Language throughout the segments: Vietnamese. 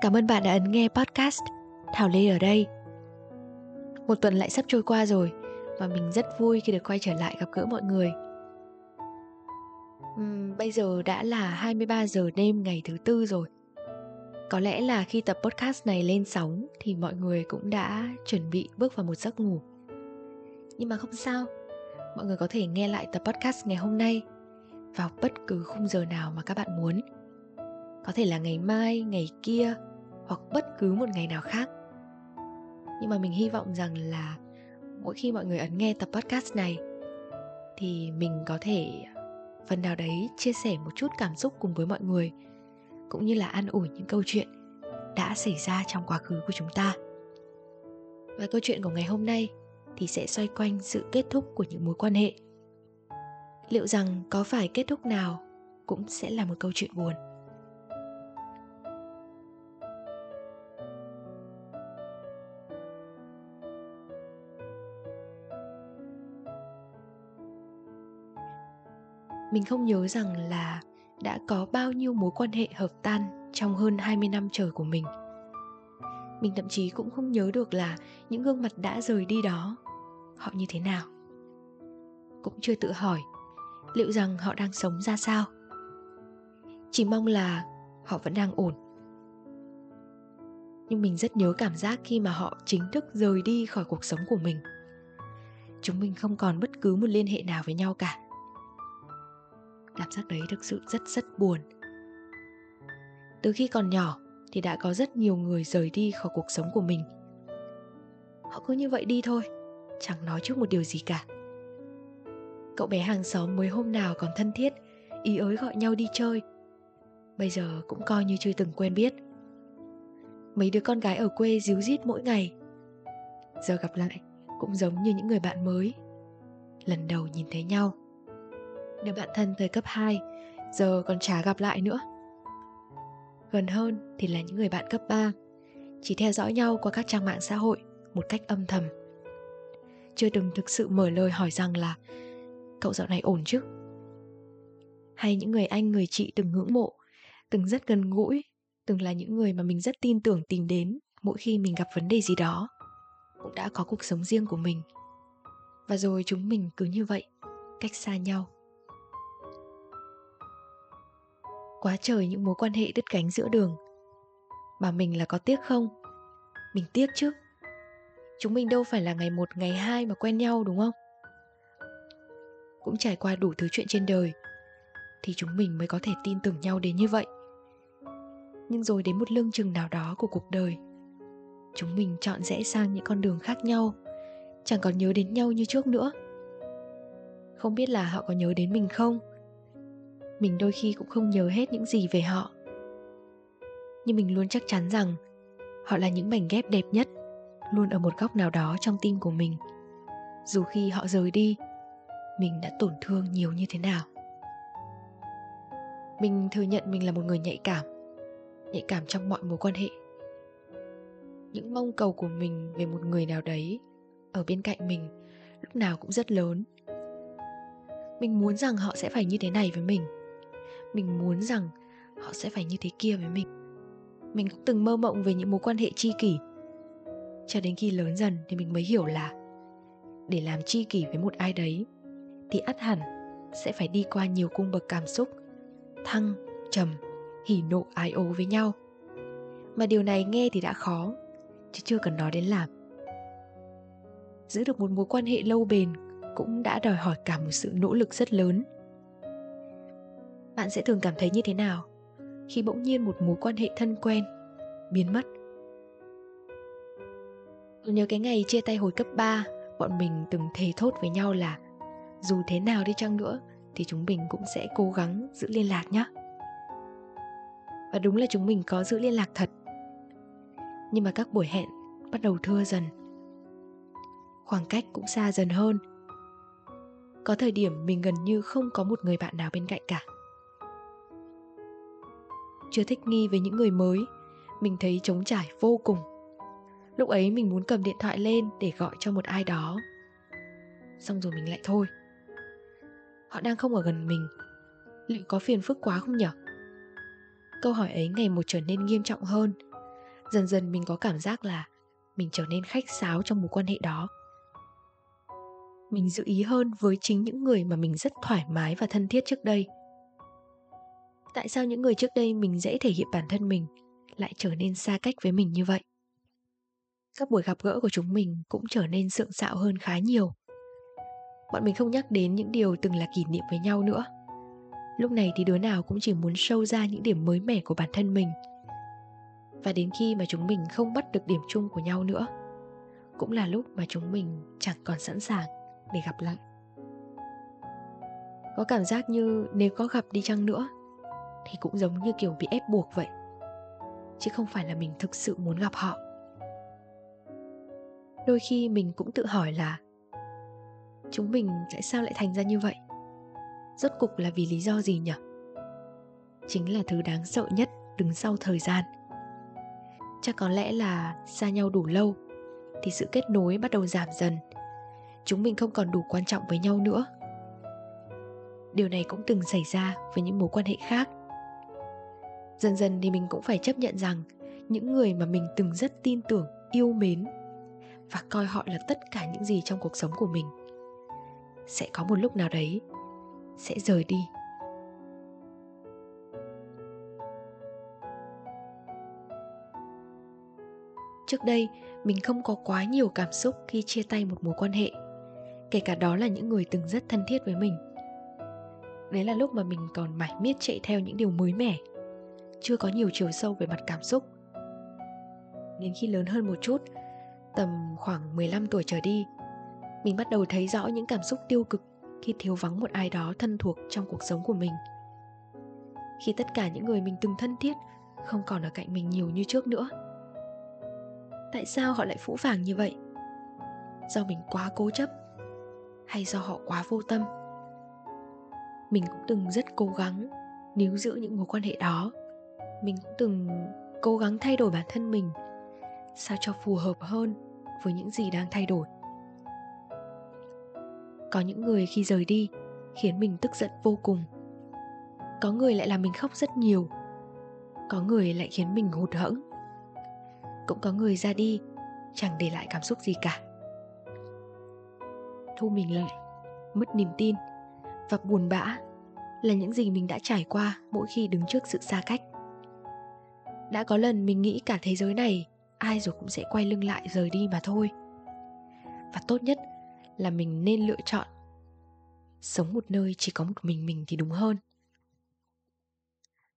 cảm ơn bạn đã ấn nghe podcast Thảo Lê ở đây. Một tuần lại sắp trôi qua rồi và mình rất vui khi được quay trở lại gặp gỡ mọi người. Uhm, bây giờ đã là 23 giờ đêm ngày thứ tư rồi. Có lẽ là khi tập podcast này lên sóng thì mọi người cũng đã chuẩn bị bước vào một giấc ngủ. Nhưng mà không sao, mọi người có thể nghe lại tập podcast ngày hôm nay vào bất cứ khung giờ nào mà các bạn muốn có thể là ngày mai, ngày kia, hoặc bất cứ một ngày nào khác. Nhưng mà mình hy vọng rằng là mỗi khi mọi người ấn nghe tập podcast này, thì mình có thể phần nào đấy chia sẻ một chút cảm xúc cùng với mọi người, cũng như là an ủi những câu chuyện đã xảy ra trong quá khứ của chúng ta. Và câu chuyện của ngày hôm nay thì sẽ xoay quanh sự kết thúc của những mối quan hệ. Liệu rằng có phải kết thúc nào cũng sẽ là một câu chuyện buồn? Mình không nhớ rằng là đã có bao nhiêu mối quan hệ hợp tan trong hơn 20 năm trời của mình. Mình thậm chí cũng không nhớ được là những gương mặt đã rời đi đó, họ như thế nào. Cũng chưa tự hỏi liệu rằng họ đang sống ra sao. Chỉ mong là họ vẫn đang ổn. Nhưng mình rất nhớ cảm giác khi mà họ chính thức rời đi khỏi cuộc sống của mình. Chúng mình không còn bất cứ một liên hệ nào với nhau cả cảm giác đấy thực sự rất rất buồn. Từ khi còn nhỏ thì đã có rất nhiều người rời đi khỏi cuộc sống của mình. Họ cứ như vậy đi thôi, chẳng nói trước một điều gì cả. Cậu bé hàng xóm mới hôm nào còn thân thiết, ý ới gọi nhau đi chơi. Bây giờ cũng coi như chưa từng quen biết. Mấy đứa con gái ở quê díu dít mỗi ngày. Giờ gặp lại cũng giống như những người bạn mới. Lần đầu nhìn thấy nhau đứa bạn thân thời cấp 2 giờ còn chả gặp lại nữa. Gần hơn thì là những người bạn cấp 3 chỉ theo dõi nhau qua các trang mạng xã hội một cách âm thầm. Chưa từng thực sự mở lời hỏi rằng là cậu dạo này ổn chứ? Hay những người anh người chị từng ngưỡng mộ, từng rất gần gũi, từng là những người mà mình rất tin tưởng tìm đến mỗi khi mình gặp vấn đề gì đó cũng đã có cuộc sống riêng của mình và rồi chúng mình cứ như vậy cách xa nhau quá trời những mối quan hệ đứt cánh giữa đường. Bảo mình là có tiếc không? Mình tiếc chứ. Chúng mình đâu phải là ngày một, ngày hai mà quen nhau, đúng không? Cũng trải qua đủ thứ chuyện trên đời, Thì chúng mình mới có thể tin tưởng nhau đến như vậy. Nhưng rồi đến một lưng chừng nào đó của cuộc đời, Chúng mình chọn rẽ sang những con đường khác nhau, Chẳng còn nhớ đến nhau như trước nữa. Không biết là họ có nhớ đến mình không? Mình đôi khi cũng không nhớ hết những gì về họ. Nhưng mình luôn chắc chắn rằng, họ là những mảnh ghép đẹp nhất, luôn ở một góc nào đó trong tim của mình. Dù khi họ rời đi, mình đã tổn thương nhiều như thế nào. Mình thừa nhận mình là một người nhạy cảm nhạy cảm trong mọi mối quan hệ. Những mong cầu của mình về một người nào đấy, ở bên cạnh mình, lúc nào cũng rất lớn. Mình muốn rằng họ sẽ phải như thế này với mình mình muốn rằng họ sẽ phải như thế kia với mình. Mình cũng từng mơ mộng về những mối quan hệ tri kỷ. Cho đến khi lớn dần thì mình mới hiểu là để làm tri kỷ với một ai đấy thì ắt hẳn sẽ phải đi qua nhiều cung bậc cảm xúc, thăng, trầm, hỉ nộ, ái ố với nhau. Mà điều này nghe thì đã khó, chứ chưa cần nói đến làm. Giữ được một mối quan hệ lâu bền cũng đã đòi hỏi cả một sự nỗ lực rất lớn bạn sẽ thường cảm thấy như thế nào? Khi bỗng nhiên một mối quan hệ thân quen, biến mất. Tôi nhớ cái ngày chia tay hồi cấp 3 bọn mình từng thề thốt với nhau là, dù thế nào đi chăng nữa, thì chúng mình cũng sẽ cố gắng giữ liên lạc nhé và đúng là chúng mình có giữ liên lạc thật. Nhưng mà các buổi hẹn bắt đầu thưa dần. Khoảng cách cũng xa dần hơn. Có thời điểm mình gần như không có một người bạn nào bên cạnh cả chưa thích nghi với những người mới. Mình thấy trống trải vô cùng. Lúc ấy mình muốn cầm điện thoại lên để gọi cho một ai đó. Xong rồi mình lại thôi. Họ đang không ở gần mình. Liệu có phiền phức quá không nhở câu hỏi ấy ngày một trở nên nghiêm trọng hơn. Dần dần mình có cảm giác là mình trở nên khách sáo trong mối quan hệ đó. Mình giữ ý hơn với chính những người mà mình rất thoải mái và thân thiết trước đây tại sao những người trước đây mình dễ thể hiện bản thân mình lại trở nên xa cách với mình như vậy? Các buổi gặp gỡ của chúng mình cũng trở nên sượng sạo hơn khá nhiều. Bọn mình không nhắc đến những điều từng là kỷ niệm với nhau nữa. Lúc này thì đứa nào cũng chỉ muốn sâu ra những điểm mới mẻ của bản thân mình. Và đến khi mà chúng mình không bắt được điểm chung của nhau nữa, cũng là lúc mà chúng mình chẳng còn sẵn sàng để gặp lại. Có cảm giác như nếu có gặp đi chăng nữa thì cũng giống như kiểu bị ép buộc vậy. Chứ không phải là mình thực sự muốn gặp họ. Đôi khi mình cũng tự hỏi là, chúng mình tại sao lại thành ra như vậy? Rốt cục là vì lý do gì nhỉ? Chính là thứ đáng sợ nhất đứng sau thời gian. Chắc có lẽ là xa nhau đủ lâu thì sự kết nối bắt đầu giảm dần. Chúng mình không còn đủ quan trọng với nhau nữa. Điều này cũng từng xảy ra với những mối quan hệ khác dần dần thì mình cũng phải chấp nhận rằng những người mà mình từng rất tin tưởng, yêu mến và coi họ là tất cả những gì trong cuộc sống của mình, sẽ có một lúc nào đấy sẽ rời đi. Trước đây, mình không có quá nhiều cảm xúc khi chia tay một mối quan hệ, kể cả đó là những người từng rất thân thiết với mình. Đấy là lúc mà mình còn mải miết chạy theo những điều mới mẻ chưa có nhiều chiều sâu về mặt cảm xúc. Đến khi lớn hơn một chút, tầm khoảng 15 tuổi trở đi, mình bắt đầu thấy rõ những cảm xúc tiêu cực khi thiếu vắng một ai đó thân thuộc trong cuộc sống của mình. Khi tất cả những người mình từng thân thiết không còn ở cạnh mình nhiều như trước nữa. Tại sao họ lại phũ phàng như vậy? Do mình quá cố chấp, hay do họ quá vô tâm? Mình cũng từng rất cố gắng níu giữ những mối quan hệ đó mình cũng từng cố gắng thay đổi bản thân mình, sao cho phù hợp hơn với những gì đang thay đổi. Có những người khi rời đi khiến mình tức giận vô cùng. Có người lại làm mình khóc rất nhiều. Có người lại khiến mình hụt hẫng. Cũng có người ra đi, chẳng để lại cảm xúc gì cả. Thu mình lại mất niềm tin và buồn bã là những gì mình đã trải qua mỗi khi đứng trước sự xa cách đã có lần mình nghĩ cả thế giới này, ai rồi cũng sẽ quay lưng lại rời đi mà thôi. Và tốt nhất là mình nên lựa chọn sống một nơi chỉ có một mình mình thì đúng hơn.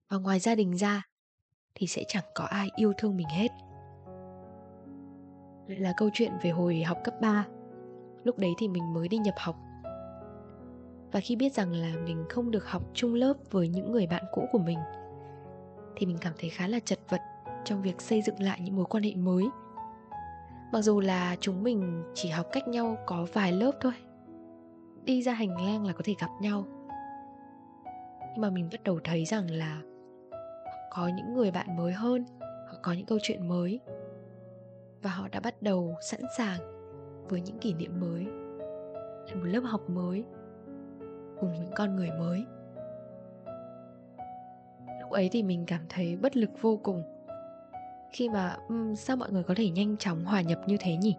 Và ngoài gia đình ra thì sẽ chẳng có ai yêu thương mình hết. Lại là câu chuyện về hồi học cấp 3 lúc đấy thì mình mới đi nhập học. Và khi biết rằng là mình không được học chung lớp với những người bạn cũ của mình thì mình cảm thấy khá là chật vật trong việc xây dựng lại những mối quan hệ mới. Mặc dù là chúng mình chỉ học cách nhau có vài lớp thôi, đi ra hành lang là có thể gặp nhau. Nhưng mà mình bắt đầu thấy rằng là có những người bạn mới hơn, họ có những câu chuyện mới. Và họ đã bắt đầu sẵn sàng với những kỷ niệm mới. Là một lớp học mới cùng những con người mới ấy thì mình cảm thấy bất lực vô cùng. Khi mà um, sao mọi người có thể nhanh chóng hòa nhập như thế nhỉ?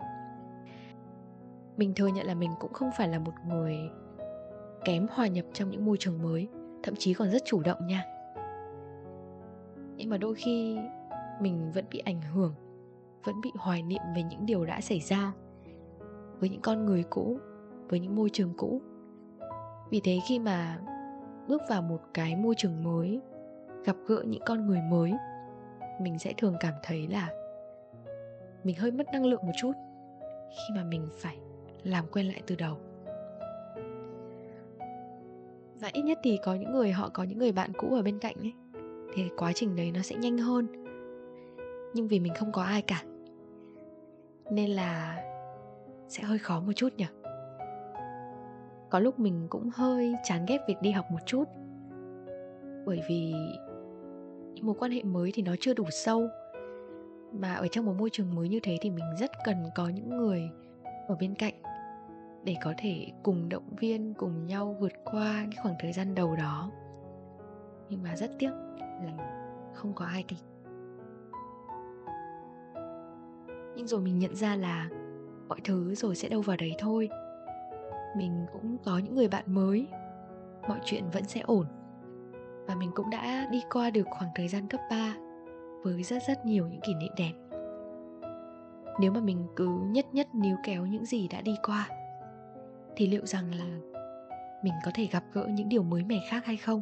Mình thừa nhận là mình cũng không phải là một người kém hòa nhập trong những môi trường mới thậm chí còn rất chủ động nha. Nhưng mà đôi khi mình vẫn bị ảnh hưởng vẫn bị hoài niệm về những điều đã xảy ra với những con người cũ với những môi trường cũ. Vì thế khi mà bước vào một cái môi trường mới gặp gỡ những con người mới. Mình sẽ thường cảm thấy là mình hơi mất năng lượng một chút khi mà mình phải làm quen lại từ đầu. Và ít nhất thì có những người, họ có những người bạn cũ ở bên cạnh ấy, thì quá trình đấy nó sẽ nhanh hơn. Nhưng vì mình không có ai cả, nên là sẽ hơi khó một chút nhỉ? Có lúc mình cũng hơi chán ghét việc đi học một chút, bởi vì mối quan hệ mới thì nó chưa đủ sâu. Mà ở trong một môi trường mới như thế thì mình rất cần có những người ở bên cạnh để có thể cùng động viên, cùng nhau vượt qua cái khoảng thời gian đầu đó. Nhưng mà rất tiếc là không có ai kịch nhưng rồi mình nhận ra là mọi thứ rồi sẽ đâu vào đấy thôi. Mình cũng có những người bạn mới, mọi chuyện vẫn sẽ ổn và mình cũng đã đi qua được khoảng thời gian cấp 3 với rất rất nhiều những kỷ niệm đẹp. Nếu mà mình cứ nhất nhất níu kéo những gì đã đi qua, thì liệu rằng là mình có thể gặp gỡ những điều mới mẻ khác hay không?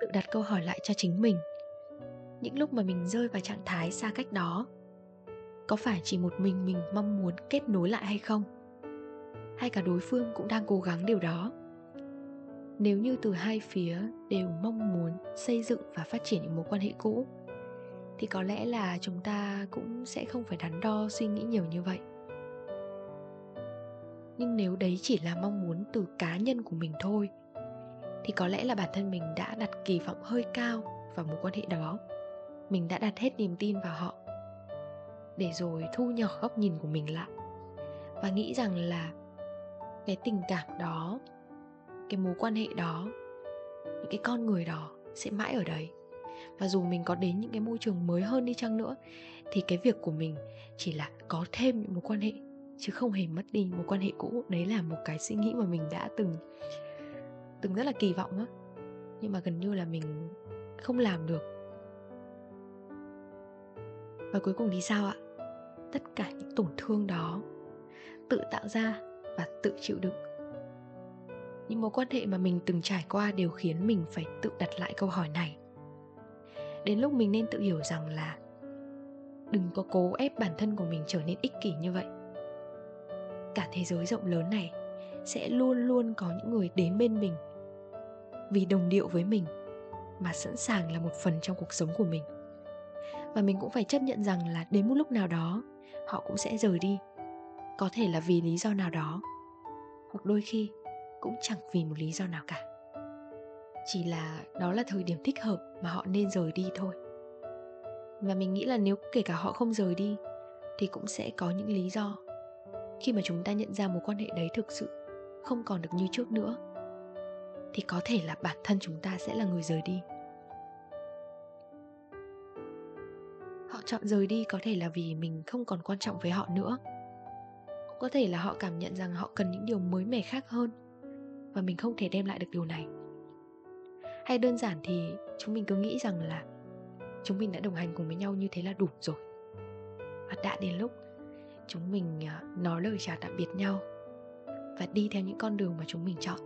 Tự đặt câu hỏi lại cho chính mình. Những lúc mà mình rơi vào trạng thái xa cách đó, có phải chỉ một mình mình mong muốn kết nối lại hay không? Hay cả đối phương cũng đang cố gắng điều đó? Nếu như từ hai phía đều mong muốn xây dựng và phát triển những mối quan hệ cũ, thì có lẽ là chúng ta cũng sẽ không phải đắn đo suy nghĩ nhiều như vậy. Nhưng nếu đấy chỉ là mong muốn từ cá nhân của mình thôi thì có lẽ là bản thân mình đã đặt kỳ vọng hơi cao vào mối quan hệ đó. Mình đã đặt hết niềm tin vào họ. Để rồi thu nhỏ góc nhìn của mình lại. Và nghĩ rằng là cái tình cảm đó, cái mối quan hệ đó, những cái con người đó sẽ mãi ở đấy. Và dù mình có đến những cái môi trường mới hơn đi chăng nữa, thì cái việc của mình chỉ là có thêm những mối quan hệ, chứ không hề mất đi mối quan hệ cũ. Đấy là một cái suy nghĩ mà mình đã từng từng rất là kỳ vọng á. Nhưng mà gần như là mình không làm được. Và cuối cùng thì sao ạ? Tất cả những tổn thương đó tự tạo ra và tự chịu đựng. Những mối quan hệ mà mình từng trải qua đều khiến mình phải tự đặt lại câu hỏi này. Đến lúc mình nên tự hiểu rằng là đừng có cố ép bản thân của mình trở nên ích kỷ như vậy. Cả thế giới rộng lớn này sẽ luôn luôn có những người đến bên mình. Vì đồng điệu với mình mà sẵn sàng là một phần trong cuộc sống của mình. Và mình cũng phải chấp nhận rằng là đến một lúc nào đó, họ cũng sẽ rời đi. Có thể là vì lý do nào đó, hoặc đôi khi cũng chẳng vì một lý do nào cả. Chỉ là đó là thời điểm thích hợp mà họ nên rời đi thôi. Và mình nghĩ là nếu kể cả họ không rời đi, thì cũng sẽ có những lý do khi mà chúng ta nhận ra mối quan hệ đấy thực sự không còn được như trước nữa, thì có thể là bản thân chúng ta sẽ là người rời đi. Họ chọn rời đi có thể là vì mình không còn quan trọng với họ nữa. Cũng có thể là họ cảm nhận rằng họ cần những điều mới mẻ khác hơn và mình không thể đem lại được điều này. Hay đơn giản thì chúng mình cứ nghĩ rằng là chúng mình đã đồng hành cùng với nhau như thế là đủ rồi. Và đã đến lúc chúng mình à, nói lời chào tạm biệt nhau và đi theo những con đường mà chúng mình chọn.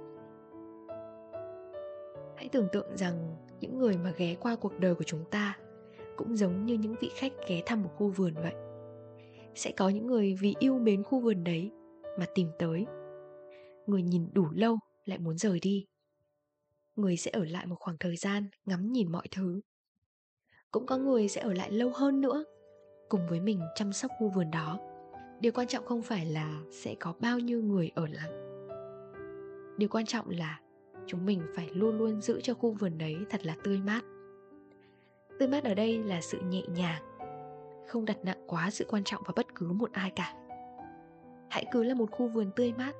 Hãy tưởng tượng rằng những người mà ghé qua cuộc đời của chúng ta cũng giống như những vị khách ghé thăm một khu vườn vậy. Sẽ có những người vì yêu mến khu vườn đấy mà tìm tới. Người nhìn đủ lâu lại muốn rời đi. Người sẽ ở lại một khoảng thời gian ngắm nhìn mọi thứ. Cũng có người sẽ ở lại lâu hơn nữa cùng với mình chăm sóc khu vườn đó điều quan trọng không phải là sẽ có bao nhiêu người ở lại. Điều quan trọng là chúng mình phải luôn luôn giữ cho khu vườn đấy thật là tươi mát. Tươi mát ở đây là sự nhẹ nhàng, không đặt nặng quá sự quan trọng vào bất cứ một ai cả. Hãy cứ là một khu vườn tươi mát,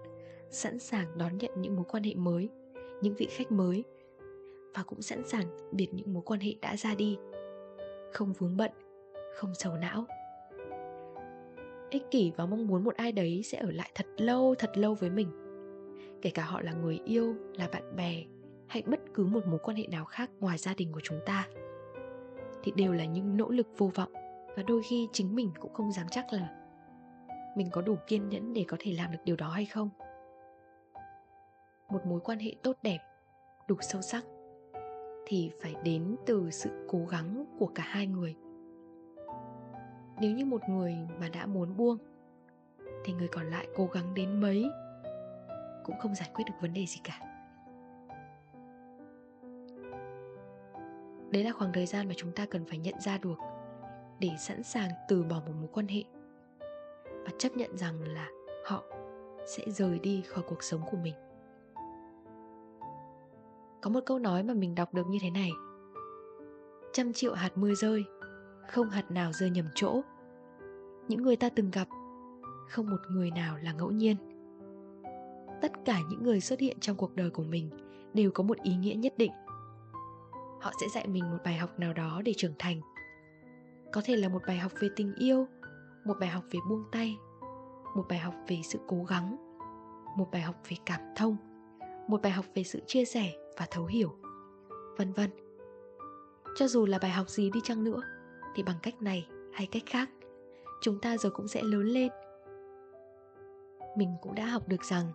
sẵn sàng đón nhận những mối quan hệ mới, những vị khách mới, và cũng sẵn sàng biệt những mối quan hệ đã ra đi. Không vướng bận, không sầu não ích kỷ và mong muốn một ai đấy sẽ ở lại thật lâu thật lâu với mình. Kể cả họ là người yêu, là bạn bè, hay bất cứ một mối quan hệ nào khác ngoài gia đình của chúng ta, thì đều là những nỗ lực vô vọng và đôi khi chính mình cũng không dám chắc là mình có đủ kiên nhẫn để có thể làm được điều đó hay không. Một mối quan hệ tốt đẹp, đủ sâu sắc thì phải đến từ sự cố gắng của cả hai người nếu như một người mà đã muốn buông, thì người còn lại cố gắng đến mấy cũng không giải quyết được vấn đề gì cả. Đấy là khoảng thời gian mà chúng ta cần phải nhận ra được để sẵn sàng từ bỏ một mối quan hệ và chấp nhận rằng là họ sẽ rời đi khỏi cuộc sống của mình. Có một câu nói mà mình đọc được như thế này, trăm triệu hạt mưa rơi không hạt nào rơi nhầm chỗ. Những người ta từng gặp, không một người nào là ngẫu nhiên. Tất cả những người xuất hiện trong cuộc đời của mình đều có một ý nghĩa nhất định. Họ sẽ dạy mình một bài học nào đó để trưởng thành. Có thể là một bài học về tình yêu, một bài học về buông tay, một bài học về sự cố gắng, một bài học về cảm thông, một bài học về sự chia sẻ và thấu hiểu, vân vân. Cho dù là bài học gì đi chăng nữa thì bằng cách này hay cách khác, chúng ta rồi cũng sẽ lớn lên. Mình cũng đã học được rằng,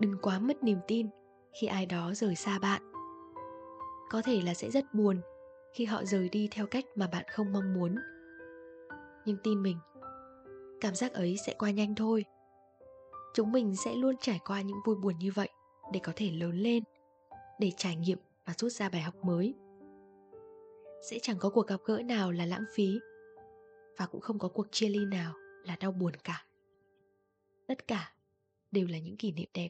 đừng quá mất niềm tin khi ai đó rời xa bạn. Có thể là sẽ rất buồn khi họ rời đi theo cách mà bạn không mong muốn. Nhưng tin mình, cảm giác ấy sẽ qua nhanh thôi. Chúng mình sẽ luôn trải qua những vui buồn như vậy để có thể lớn lên, để trải nghiệm và rút ra bài học mới sẽ chẳng có cuộc gặp gỡ nào là lãng phí và cũng không có cuộc chia ly nào là đau buồn cả. Tất cả đều là những kỷ niệm đẹp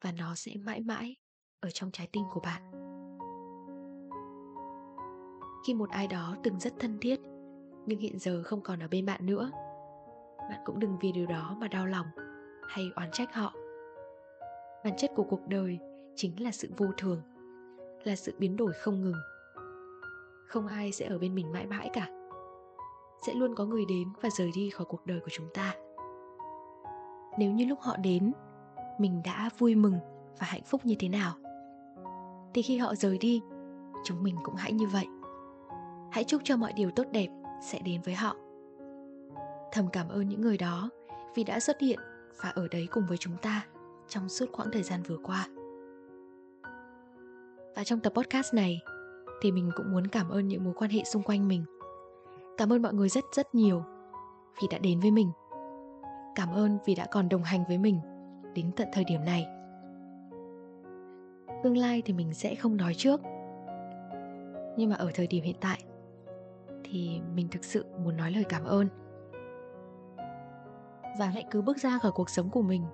và nó sẽ mãi mãi ở trong trái tim của bạn. Khi một ai đó từng rất thân thiết, nhưng hiện giờ không còn ở bên bạn nữa, bạn cũng đừng vì điều đó mà đau lòng hay oán trách họ. Bản chất của cuộc đời chính là sự vô thường, là sự biến đổi không ngừng không ai sẽ ở bên mình mãi mãi cả. Sẽ luôn có người đến và rời đi khỏi cuộc đời của chúng ta. Nếu như lúc họ đến, mình đã vui mừng và hạnh phúc như thế nào? Thì khi họ rời đi, chúng mình cũng hãy như vậy. Hãy chúc cho mọi điều tốt đẹp sẽ đến với họ. Thầm cảm ơn những người đó vì đã xuất hiện và ở đấy cùng với chúng ta trong suốt quãng thời gian vừa qua. Và trong tập podcast này thì mình cũng muốn cảm ơn những mối quan hệ xung quanh mình. Cảm ơn mọi người rất rất nhiều vì đã đến với mình. Cảm ơn vì đã còn đồng hành với mình đến tận thời điểm này. Tương lai thì mình sẽ không nói trước. Nhưng mà ở thời điểm hiện tại thì mình thực sự muốn nói lời cảm ơn. Và hãy cứ bước ra khỏi cuộc sống của mình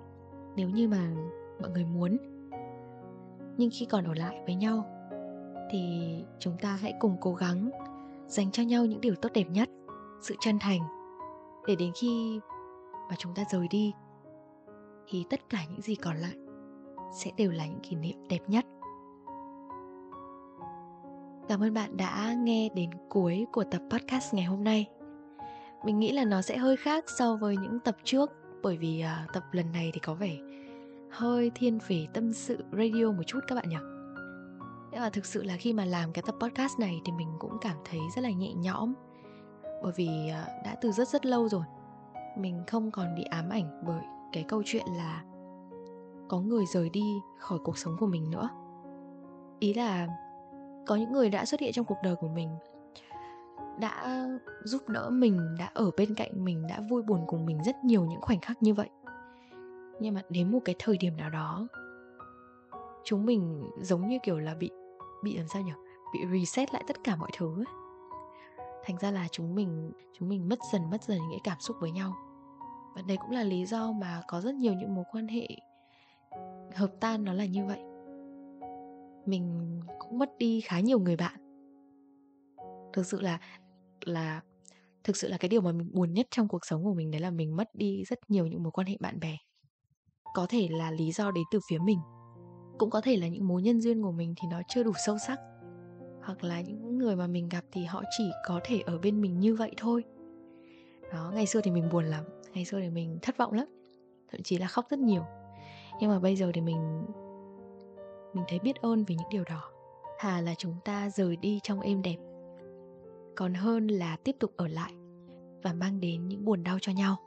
nếu như mà mọi người muốn. Nhưng khi còn ở lại với nhau thì chúng ta hãy cùng cố gắng dành cho nhau những điều tốt đẹp nhất sự chân thành. Để đến khi mà chúng ta rời đi thì tất cả những gì còn lại sẽ đều là những kỷ niệm đẹp nhất. Cảm ơn bạn đã nghe đến cuối của tập podcast ngày hôm nay. Mình nghĩ là nó sẽ hơi khác so với những tập trước bởi vì uh, tập lần này thì có vẻ hơi thiên về tâm sự radio một chút các bạn nhỉ? Nhưng mà thực sự là khi mà làm cái tập podcast này thì mình cũng cảm thấy rất là nhẹ nhõm. Bởi vì ờ, đã từ rất rất lâu rồi, mình không còn bị ám ảnh bởi cái câu chuyện là có người rời đi khỏi cuộc sống của mình nữa. Ý là có những người đã xuất hiện trong cuộc đời của mình, đã giúp đỡ mình, đã ở bên cạnh mình, đã vui buồn cùng mình rất nhiều những khoảnh khắc như vậy. Nhưng mà đến một cái thời điểm nào đó, chúng mình giống như kiểu là bị bị làm sao nhỉ? Bị reset lại tất cả mọi thứ ấy. thành ra là chúng mình chúng mình mất dần mất dần những cái cảm xúc với nhau. Và đây cũng là lý do mà có rất nhiều những mối quan hệ hợp tan nó là như vậy. Mình cũng mất đi khá nhiều người bạn. Thực sự là là, thực sự là cái điều mà mình buồn nhất trong cuộc sống của mình đấy là mình mất đi rất nhiều những mối quan hệ bạn bè. Có thể là lý do đến từ phía mình cũng có thể là những mối nhân duyên của mình thì nó chưa đủ sâu sắc. Hoặc là những người mà mình gặp thì họ chỉ có thể ở bên mình như vậy thôi. Đó, ngày xưa thì mình buồn lắm, ngày xưa thì mình thất vọng lắm, thậm chí là khóc rất nhiều. Nhưng mà bây giờ thì mình mình thấy biết ơn vì những điều đó. Thà là chúng ta rời đi trong êm đẹp, còn hơn là tiếp tục ở lại và mang đến những buồn đau cho nhau.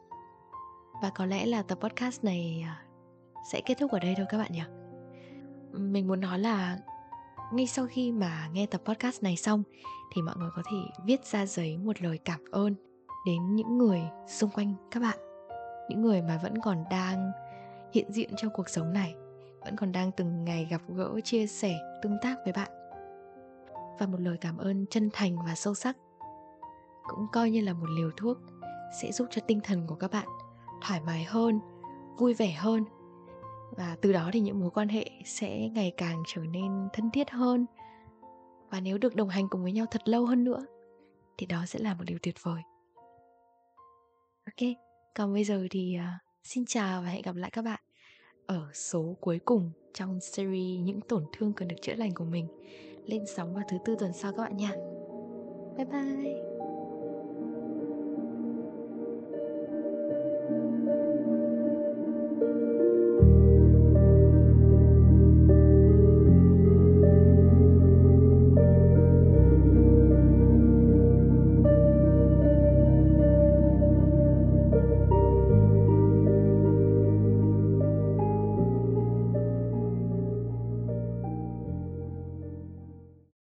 Và có lẽ là tập podcast này à, sẽ kết thúc ở đây thôi các bạn nhỉ? Mình muốn nói là ngay sau khi mà nghe tập podcast này xong thì mọi người có thể viết ra giấy một lời cảm ơn đến những người xung quanh các bạn. Những người mà vẫn còn đang hiện diện trong cuộc sống này, vẫn còn đang từng ngày gặp gỡ, chia sẻ, tương tác với bạn. Và một lời cảm ơn chân thành và sâu sắc cũng coi như là một liều thuốc sẽ giúp cho tinh thần của các bạn thoải mái hơn, vui vẻ hơn và từ đó thì những mối quan hệ sẽ ngày càng trở nên thân thiết hơn. Và nếu được đồng hành cùng với nhau thật lâu hơn nữa thì đó sẽ là một điều tuyệt vời. Ok còn bây giờ thì uh, xin chào và hẹn gặp lại các bạn ở số cuối cùng trong series những tổn thương cần được chữa lành của mình. Lên sóng vào thứ tư tuần sau các bạn nha. Bye bye!